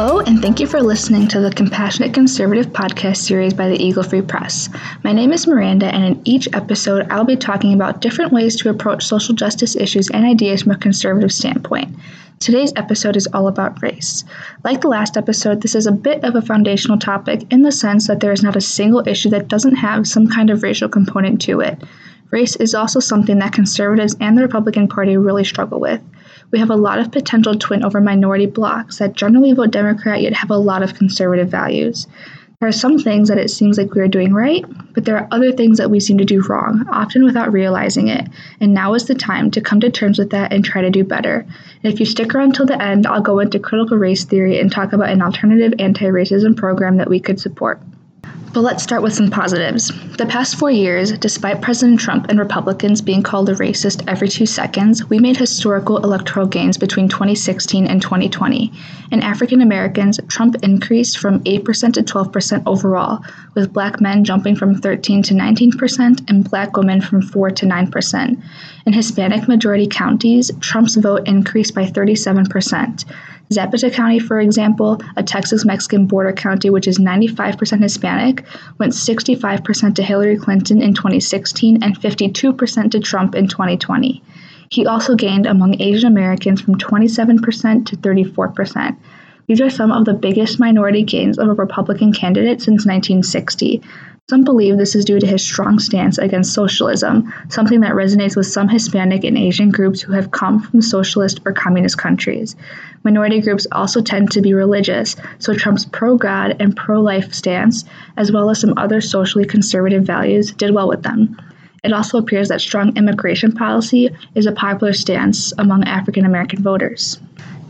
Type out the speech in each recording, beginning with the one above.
Hello, and thank you for listening to the Compassionate Conservative podcast series by the Eagle Free Press. My name is Miranda, and in each episode, I'll be talking about different ways to approach social justice issues and ideas from a conservative standpoint. Today's episode is all about race. Like the last episode, this is a bit of a foundational topic in the sense that there is not a single issue that doesn't have some kind of racial component to it. Race is also something that conservatives and the Republican Party really struggle with we have a lot of potential to win over minority blocs that generally vote Democrat yet have a lot of conservative values. There are some things that it seems like we are doing right, but there are other things that we seem to do wrong, often without realizing it. And now is the time to come to terms with that and try to do better. And if you stick around till the end, I'll go into critical race theory and talk about an alternative anti racism program that we could support. But let's start with some positives. The past four years, despite President Trump and Republicans being called a racist every two seconds, we made historical electoral gains between 2016 and 2020. In African Americans, Trump increased from 8% to 12% overall, with black men jumping from 13 to 19% and black women from 4 to 9%. In Hispanic majority counties, Trump's vote increased by 37%. Zapata County, for example, a Texas Mexican border county which is 95% Hispanic, went 65% to Hillary Clinton in 2016 and 52% to Trump in 2020. He also gained among Asian Americans from 27% to 34%. These are some of the biggest minority gains of a Republican candidate since 1960. Some believe this is due to his strong stance against socialism, something that resonates with some Hispanic and Asian groups who have come from socialist or communist countries. Minority groups also tend to be religious, so Trump's pro God and pro life stance, as well as some other socially conservative values, did well with them. It also appears that strong immigration policy is a popular stance among African American voters.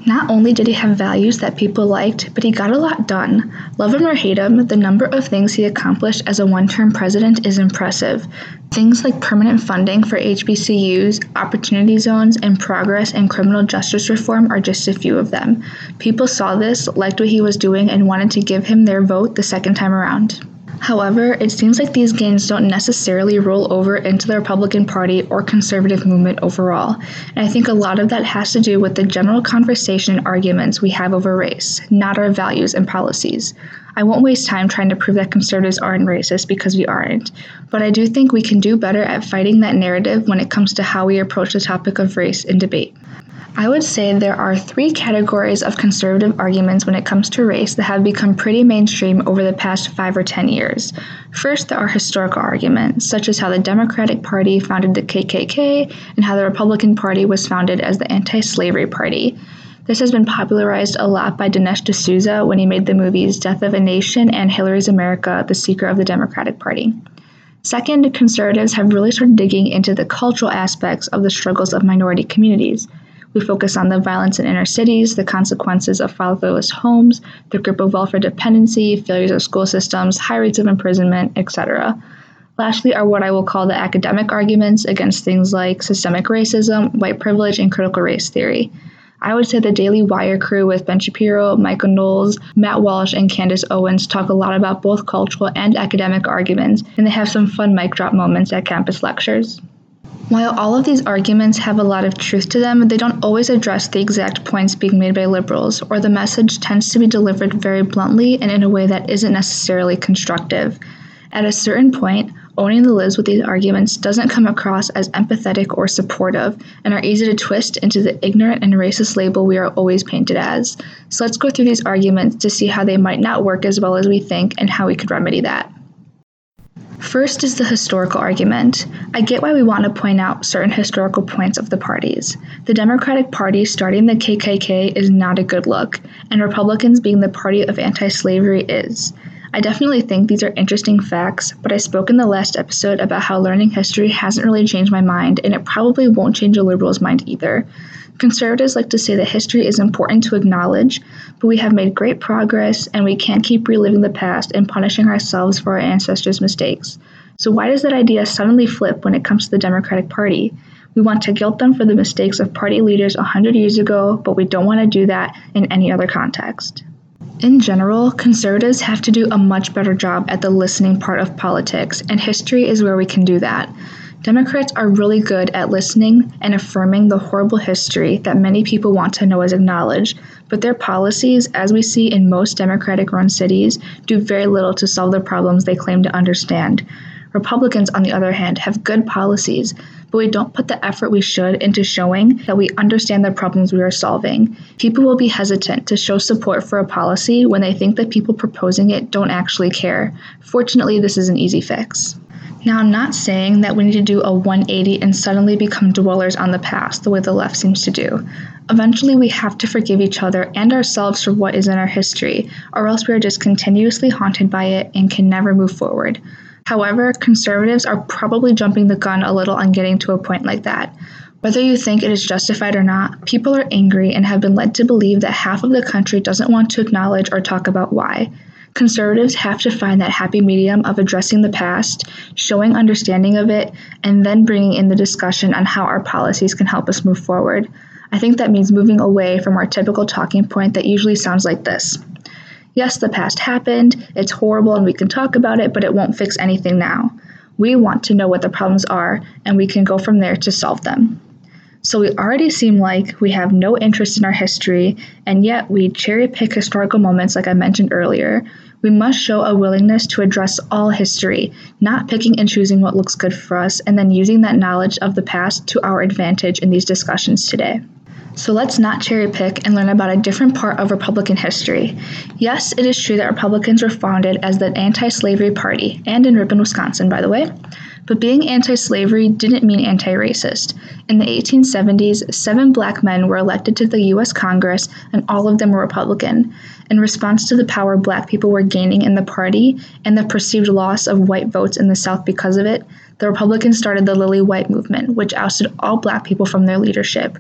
Not only did he have values that people liked, but he got a lot done. Love him or hate him, the number of things he accomplished as a one term president is impressive. Things like permanent funding for HBCUs, opportunity zones, and progress in criminal justice reform are just a few of them. People saw this, liked what he was doing, and wanted to give him their vote the second time around. However, it seems like these gains don't necessarily roll over into the Republican Party or conservative movement overall. And I think a lot of that has to do with the general conversation and arguments we have over race, not our values and policies. I won't waste time trying to prove that conservatives aren't racist because we aren't, but I do think we can do better at fighting that narrative when it comes to how we approach the topic of race in debate. I would say there are three categories of conservative arguments when it comes to race that have become pretty mainstream over the past five or ten years. First, there are historical arguments, such as how the Democratic Party founded the KKK and how the Republican Party was founded as the anti slavery party. This has been popularized a lot by Dinesh D'Souza when he made the movies Death of a Nation and Hillary's America, The Secret of the Democratic Party. Second, conservatives have really started digging into the cultural aspects of the struggles of minority communities. We focus on the violence in inner cities, the consequences of fatherless homes, the grip of welfare dependency, failures of school systems, high rates of imprisonment, etc. Lastly, are what I will call the academic arguments against things like systemic racism, white privilege, and critical race theory. I would say the Daily Wire crew with Ben Shapiro, Michael Knowles, Matt Walsh, and Candace Owens talk a lot about both cultural and academic arguments, and they have some fun mic drop moments at campus lectures. While all of these arguments have a lot of truth to them, they don't always address the exact points being made by liberals, or the message tends to be delivered very bluntly and in a way that isn't necessarily constructive. At a certain point, owning the libs with these arguments doesn't come across as empathetic or supportive, and are easy to twist into the ignorant and racist label we are always painted as. So let's go through these arguments to see how they might not work as well as we think and how we could remedy that. First is the historical argument. I get why we want to point out certain historical points of the parties. The Democratic Party starting the KKK is not a good look, and Republicans being the party of anti slavery is. I definitely think these are interesting facts, but I spoke in the last episode about how learning history hasn't really changed my mind, and it probably won't change a liberal's mind either. Conservatives like to say that history is important to acknowledge, but we have made great progress and we can't keep reliving the past and punishing ourselves for our ancestors' mistakes. So, why does that idea suddenly flip when it comes to the Democratic Party? We want to guilt them for the mistakes of party leaders 100 years ago, but we don't want to do that in any other context. In general, conservatives have to do a much better job at the listening part of politics, and history is where we can do that. Democrats are really good at listening and affirming the horrible history that many people want to know is acknowledged, but their policies, as we see in most Democratic run cities, do very little to solve the problems they claim to understand. Republicans, on the other hand, have good policies, but we don't put the effort we should into showing that we understand the problems we are solving. People will be hesitant to show support for a policy when they think that people proposing it don't actually care. Fortunately, this is an easy fix. Now, I'm not saying that we need to do a 180 and suddenly become dwellers on the past the way the left seems to do. Eventually, we have to forgive each other and ourselves for what is in our history, or else we are just continuously haunted by it and can never move forward. However, conservatives are probably jumping the gun a little on getting to a point like that. Whether you think it is justified or not, people are angry and have been led to believe that half of the country doesn't want to acknowledge or talk about why. Conservatives have to find that happy medium of addressing the past, showing understanding of it, and then bringing in the discussion on how our policies can help us move forward. I think that means moving away from our typical talking point that usually sounds like this Yes, the past happened, it's horrible, and we can talk about it, but it won't fix anything now. We want to know what the problems are, and we can go from there to solve them. So we already seem like we have no interest in our history, and yet we cherry pick historical moments like I mentioned earlier. We must show a willingness to address all history, not picking and choosing what looks good for us, and then using that knowledge of the past to our advantage in these discussions today. So let's not cherry pick and learn about a different part of Republican history. Yes, it is true that Republicans were founded as the anti slavery party, and in Ripon, Wisconsin, by the way. But being anti slavery didn't mean anti racist. In the 1870s, seven black men were elected to the U.S. Congress, and all of them were Republican. In response to the power black people were gaining in the party and the perceived loss of white votes in the South because of it, the Republicans started the Lily White movement, which ousted all black people from their leadership.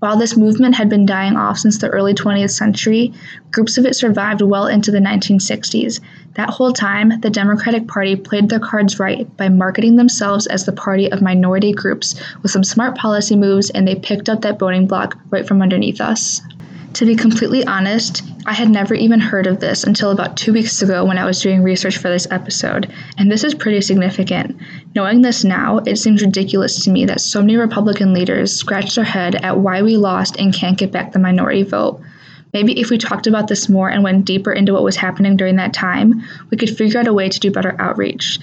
While this movement had been dying off since the early 20th century, groups of it survived well into the 1960s. That whole time, the Democratic Party played their cards right by marketing themselves as the party of minority groups with some smart policy moves, and they picked up that voting block right from underneath us. To be completely honest, I had never even heard of this until about two weeks ago when I was doing research for this episode, and this is pretty significant. Knowing this now, it seems ridiculous to me that so many Republican leaders scratch their head at why we lost and can't get back the minority vote. Maybe if we talked about this more and went deeper into what was happening during that time, we could figure out a way to do better outreach.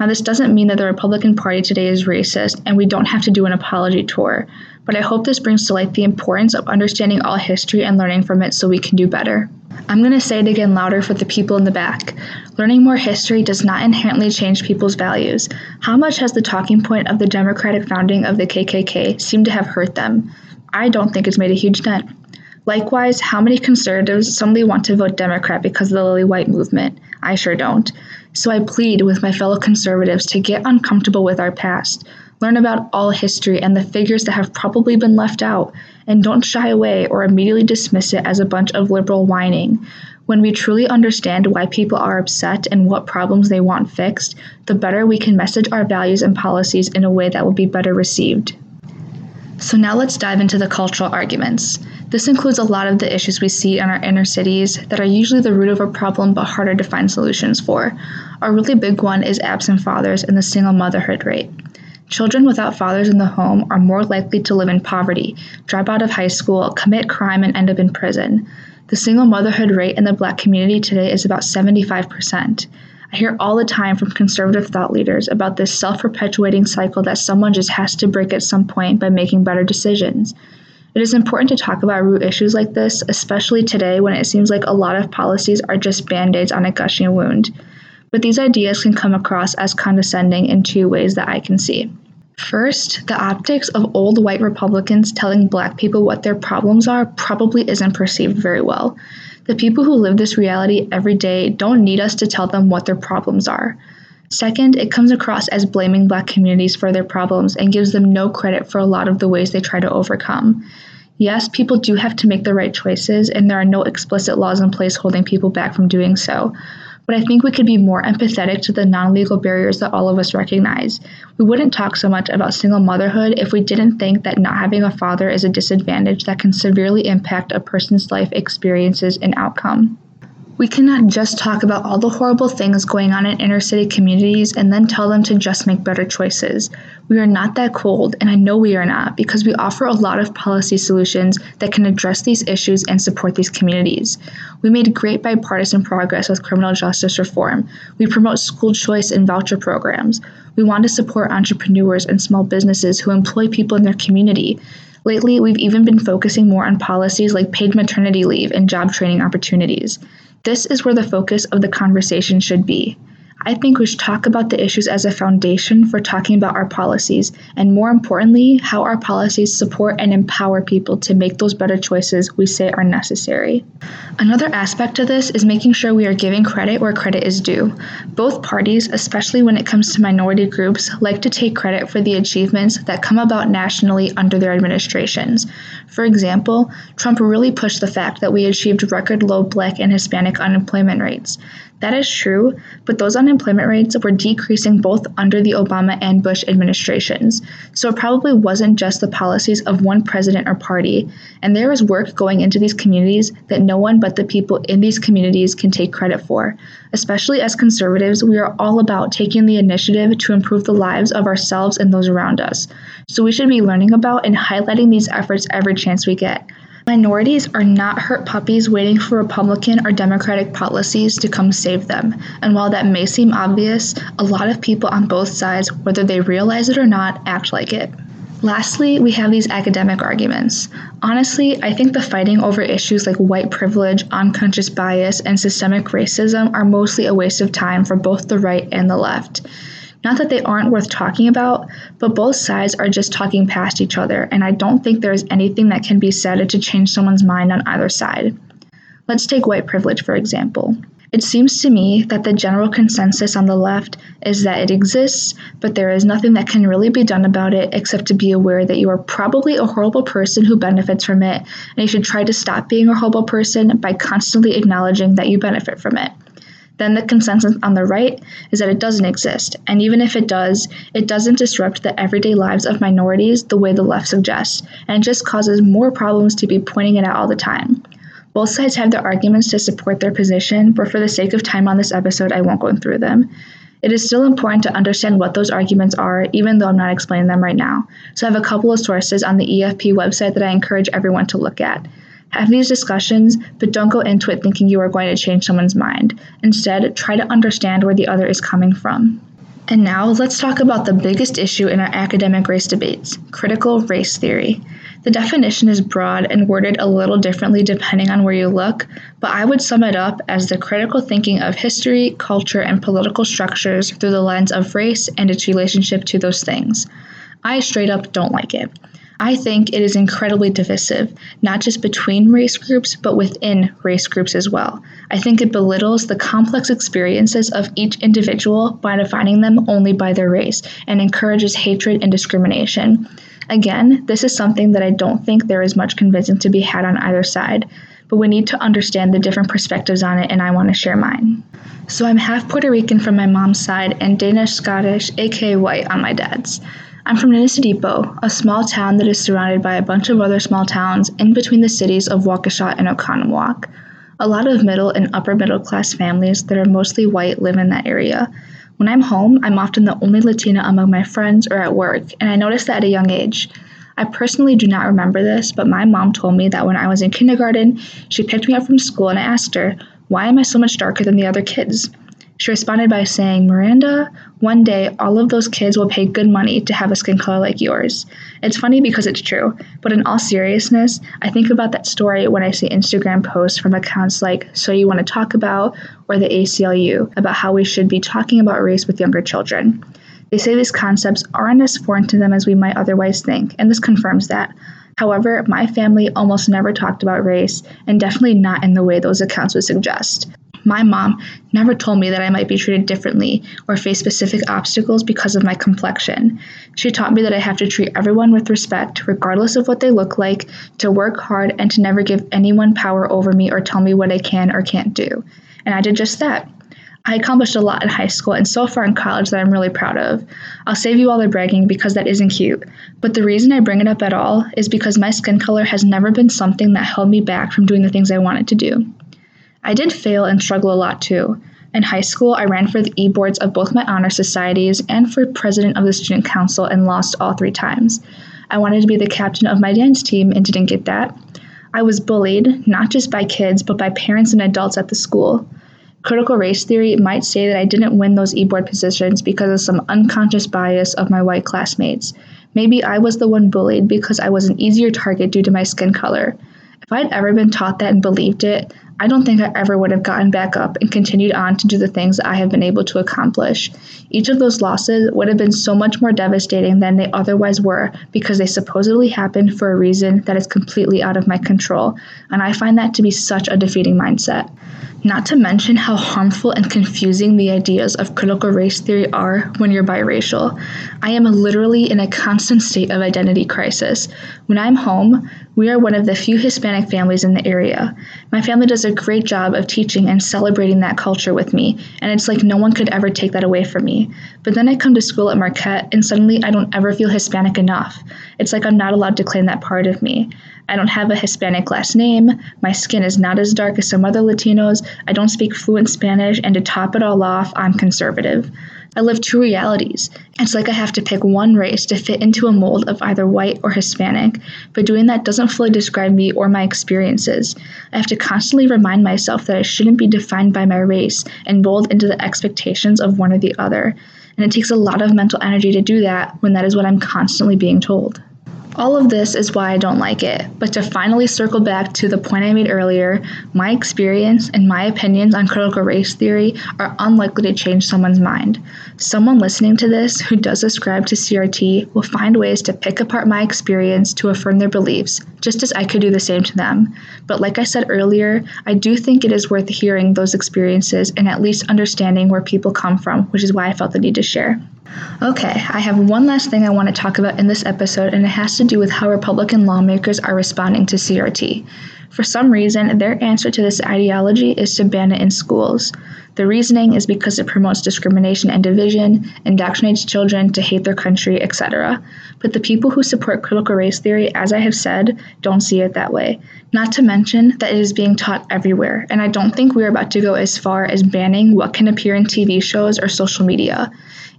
Now, this doesn't mean that the Republican Party today is racist and we don't have to do an apology tour but I hope this brings to light the importance of understanding all history and learning from it so we can do better. I'm going to say it again louder for the people in the back. Learning more history does not inherently change people's values. How much has the talking point of the democratic founding of the KKK seemed to have hurt them? I don't think it's made a huge dent. Likewise, how many conservatives suddenly want to vote Democrat because of the Lily White movement? I sure don't. So I plead with my fellow conservatives to get uncomfortable with our past. Learn about all history and the figures that have probably been left out, and don't shy away or immediately dismiss it as a bunch of liberal whining. When we truly understand why people are upset and what problems they want fixed, the better we can message our values and policies in a way that will be better received. So, now let's dive into the cultural arguments. This includes a lot of the issues we see in our inner cities that are usually the root of a problem but harder to find solutions for. A really big one is absent fathers and the single motherhood rate. Children without fathers in the home are more likely to live in poverty, drop out of high school, commit crime, and end up in prison. The single motherhood rate in the black community today is about 75%. I hear all the time from conservative thought leaders about this self perpetuating cycle that someone just has to break at some point by making better decisions. It is important to talk about root issues like this, especially today when it seems like a lot of policies are just band aids on a gushing wound. But these ideas can come across as condescending in two ways that I can see. First, the optics of old white Republicans telling black people what their problems are probably isn't perceived very well. The people who live this reality every day don't need us to tell them what their problems are. Second, it comes across as blaming black communities for their problems and gives them no credit for a lot of the ways they try to overcome. Yes, people do have to make the right choices, and there are no explicit laws in place holding people back from doing so but I think we could be more empathetic to the non legal barriers that all of us recognize. We wouldn't talk so much about single motherhood if we didn't think that not having a father is a disadvantage that can severely impact a person's life experiences and outcome. We cannot just talk about all the horrible things going on in inner city communities and then tell them to just make better choices. We are not that cold, and I know we are not, because we offer a lot of policy solutions that can address these issues and support these communities. We made great bipartisan progress with criminal justice reform. We promote school choice and voucher programs. We want to support entrepreneurs and small businesses who employ people in their community. Lately, we've even been focusing more on policies like paid maternity leave and job training opportunities. This is where the focus of the conversation should be. I think we should talk about the issues as a foundation for talking about our policies, and more importantly, how our policies support and empower people to make those better choices we say are necessary. Another aspect of this is making sure we are giving credit where credit is due. Both parties, especially when it comes to minority groups, like to take credit for the achievements that come about nationally under their administrations. For example, Trump really pushed the fact that we achieved record low black and Hispanic unemployment rates. That is true, but those unemployment rates were decreasing both under the Obama and Bush administrations. So it probably wasn't just the policies of one president or party. And there is work going into these communities that no one but the people in these communities can take credit for. Especially as conservatives, we are all about taking the initiative to improve the lives of ourselves and those around us. So we should be learning about and highlighting these efforts every chance we get. Minorities are not hurt puppies waiting for Republican or Democratic policies to come save them. And while that may seem obvious, a lot of people on both sides, whether they realize it or not, act like it. Lastly, we have these academic arguments. Honestly, I think the fighting over issues like white privilege, unconscious bias, and systemic racism are mostly a waste of time for both the right and the left. Not that they aren't worth talking about, but both sides are just talking past each other, and I don't think there is anything that can be said to change someone's mind on either side. Let's take white privilege, for example. It seems to me that the general consensus on the left is that it exists, but there is nothing that can really be done about it except to be aware that you are probably a horrible person who benefits from it, and you should try to stop being a horrible person by constantly acknowledging that you benefit from it then the consensus on the right is that it doesn't exist. And even if it does, it doesn't disrupt the everyday lives of minorities the way the left suggests, and just causes more problems to be pointing it out all the time. Both sides have their arguments to support their position, but for the sake of time on this episode, I won't go through them. It is still important to understand what those arguments are, even though I'm not explaining them right now. So I have a couple of sources on the EFP website that I encourage everyone to look at. Have these discussions, but don't go into it thinking you are going to change someone's mind. Instead, try to understand where the other is coming from. And now, let's talk about the biggest issue in our academic race debates critical race theory. The definition is broad and worded a little differently depending on where you look, but I would sum it up as the critical thinking of history, culture, and political structures through the lens of race and its relationship to those things. I straight up don't like it. I think it is incredibly divisive, not just between race groups, but within race groups as well. I think it belittles the complex experiences of each individual by defining them only by their race and encourages hatred and discrimination. Again, this is something that I don't think there is much convincing to be had on either side, but we need to understand the different perspectives on it, and I want to share mine. So, I'm half Puerto Rican from my mom's side and Danish Scottish, aka white, on my dad's. I'm from Nanisadipo, a small town that is surrounded by a bunch of other small towns in between the cities of Waukesha and Oconomowoc. A lot of middle and upper middle class families that are mostly white live in that area. When I'm home, I'm often the only Latina among my friends or at work, and I noticed that at a young age. I personally do not remember this, but my mom told me that when I was in kindergarten, she picked me up from school and I asked her, Why am I so much darker than the other kids? She responded by saying, Miranda, one day all of those kids will pay good money to have a skin color like yours. It's funny because it's true, but in all seriousness, I think about that story when I see Instagram posts from accounts like So You Want to Talk About or the ACLU about how we should be talking about race with younger children. They say these concepts aren't as foreign to them as we might otherwise think, and this confirms that. However, my family almost never talked about race, and definitely not in the way those accounts would suggest. My mom never told me that I might be treated differently or face specific obstacles because of my complexion. She taught me that I have to treat everyone with respect, regardless of what they look like, to work hard, and to never give anyone power over me or tell me what I can or can't do. And I did just that. I accomplished a lot in high school and so far in college that I'm really proud of. I'll save you all the bragging because that isn't cute. But the reason I bring it up at all is because my skin color has never been something that held me back from doing the things I wanted to do. I did fail and struggle a lot too. In high school, I ran for the e boards of both my honor societies and for president of the student council and lost all three times. I wanted to be the captain of my dance team and didn't get that. I was bullied, not just by kids, but by parents and adults at the school. Critical race theory might say that I didn't win those e board positions because of some unconscious bias of my white classmates. Maybe I was the one bullied because I was an easier target due to my skin color. If I'd ever been taught that and believed it, I don't think I ever would have gotten back up and continued on to do the things I have been able to accomplish. Each of those losses would have been so much more devastating than they otherwise were because they supposedly happened for a reason that is completely out of my control, and I find that to be such a defeating mindset. Not to mention how harmful and confusing the ideas of critical race theory are when you're biracial. I am literally in a constant state of identity crisis. When I'm home, we are one of the few Hispanic families in the area. My family does a great job of teaching and celebrating that culture with me, and it's like no one could ever take that away from me. But then I come to school at Marquette, and suddenly I don't ever feel Hispanic enough. It's like I'm not allowed to claim that part of me. I don't have a Hispanic last name. My skin is not as dark as some other Latinos. I don't speak fluent Spanish. And to top it all off, I'm conservative. I live two realities. It's like I have to pick one race to fit into a mold of either white or Hispanic, but doing that doesn't fully describe me or my experiences. I have to constantly remind myself that I shouldn't be defined by my race and mold into the expectations of one or the other. And it takes a lot of mental energy to do that when that is what I'm constantly being told. All of this is why I don't like it, but to finally circle back to the point I made earlier, my experience and my opinions on critical race theory are unlikely to change someone's mind. Someone listening to this who does subscribe to CRT will find ways to pick apart my experience to affirm their beliefs, just as I could do the same to them. But like I said earlier, I do think it is worth hearing those experiences and at least understanding where people come from, which is why I felt the need to share. Okay, I have one last thing I want to talk about in this episode, and it has to do with how Republican lawmakers are responding to CRT. For some reason, their answer to this ideology is to ban it in schools. The reasoning is because it promotes discrimination and division, indoctrinates children to hate their country, etc. But the people who support critical race theory, as I have said, don't see it that way. Not to mention that it is being taught everywhere, and I don't think we are about to go as far as banning what can appear in TV shows or social media.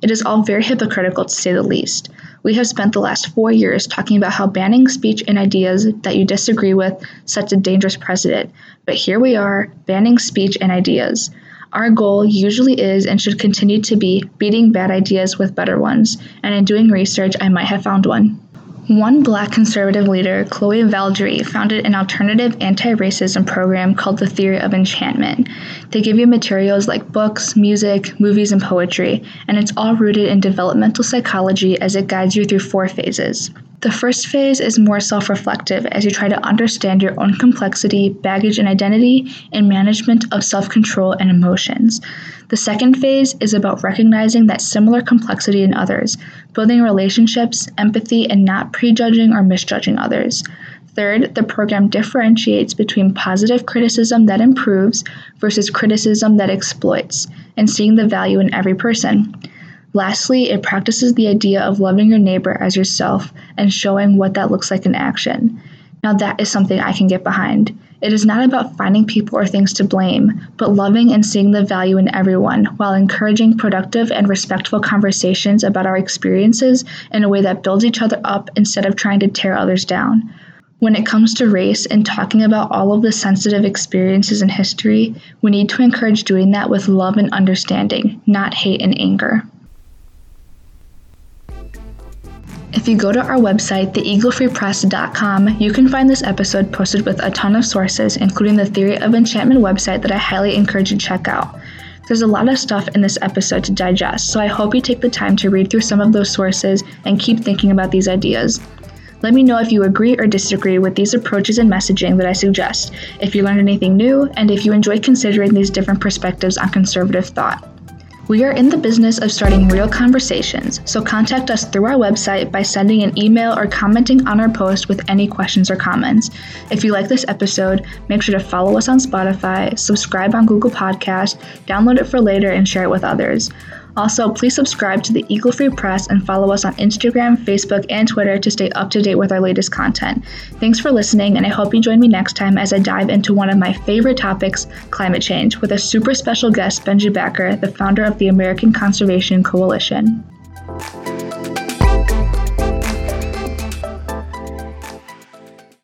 It is all very hypocritical to say the least. We have spent the last four years talking about how banning speech and ideas that you disagree with sets a dangerous precedent, but here we are banning speech and ideas. Our goal usually is and should continue to be beating bad ideas with better ones, and in doing research, I might have found one. One black conservative leader, Chloe Valdary, founded an alternative anti racism program called the Theory of Enchantment. They give you materials like books, music, movies, and poetry, and it's all rooted in developmental psychology as it guides you through four phases. The first phase is more self reflective as you try to understand your own complexity, baggage, and identity, and management of self control and emotions. The second phase is about recognizing that similar complexity in others, building relationships, empathy, and not prejudging or misjudging others. Third, the program differentiates between positive criticism that improves versus criticism that exploits, and seeing the value in every person. Lastly, it practices the idea of loving your neighbor as yourself and showing what that looks like in action. Now, that is something I can get behind. It is not about finding people or things to blame, but loving and seeing the value in everyone while encouraging productive and respectful conversations about our experiences in a way that builds each other up instead of trying to tear others down. When it comes to race and talking about all of the sensitive experiences in history, we need to encourage doing that with love and understanding, not hate and anger. If you go to our website, theeaglefreepress.com, you can find this episode posted with a ton of sources, including the Theory of Enchantment website that I highly encourage you to check out. There's a lot of stuff in this episode to digest, so I hope you take the time to read through some of those sources and keep thinking about these ideas. Let me know if you agree or disagree with these approaches and messaging that I suggest, if you learned anything new, and if you enjoy considering these different perspectives on conservative thought. We are in the business of starting real conversations, so contact us through our website by sending an email or commenting on our post with any questions or comments. If you like this episode, make sure to follow us on Spotify, subscribe on Google Podcast, download it for later, and share it with others. Also, please subscribe to the Eagle Free Press and follow us on Instagram, Facebook, and Twitter to stay up to date with our latest content. Thanks for listening, and I hope you join me next time as I dive into one of my favorite topics climate change with a super special guest, Benji Backer, the founder of the American Conservation Coalition.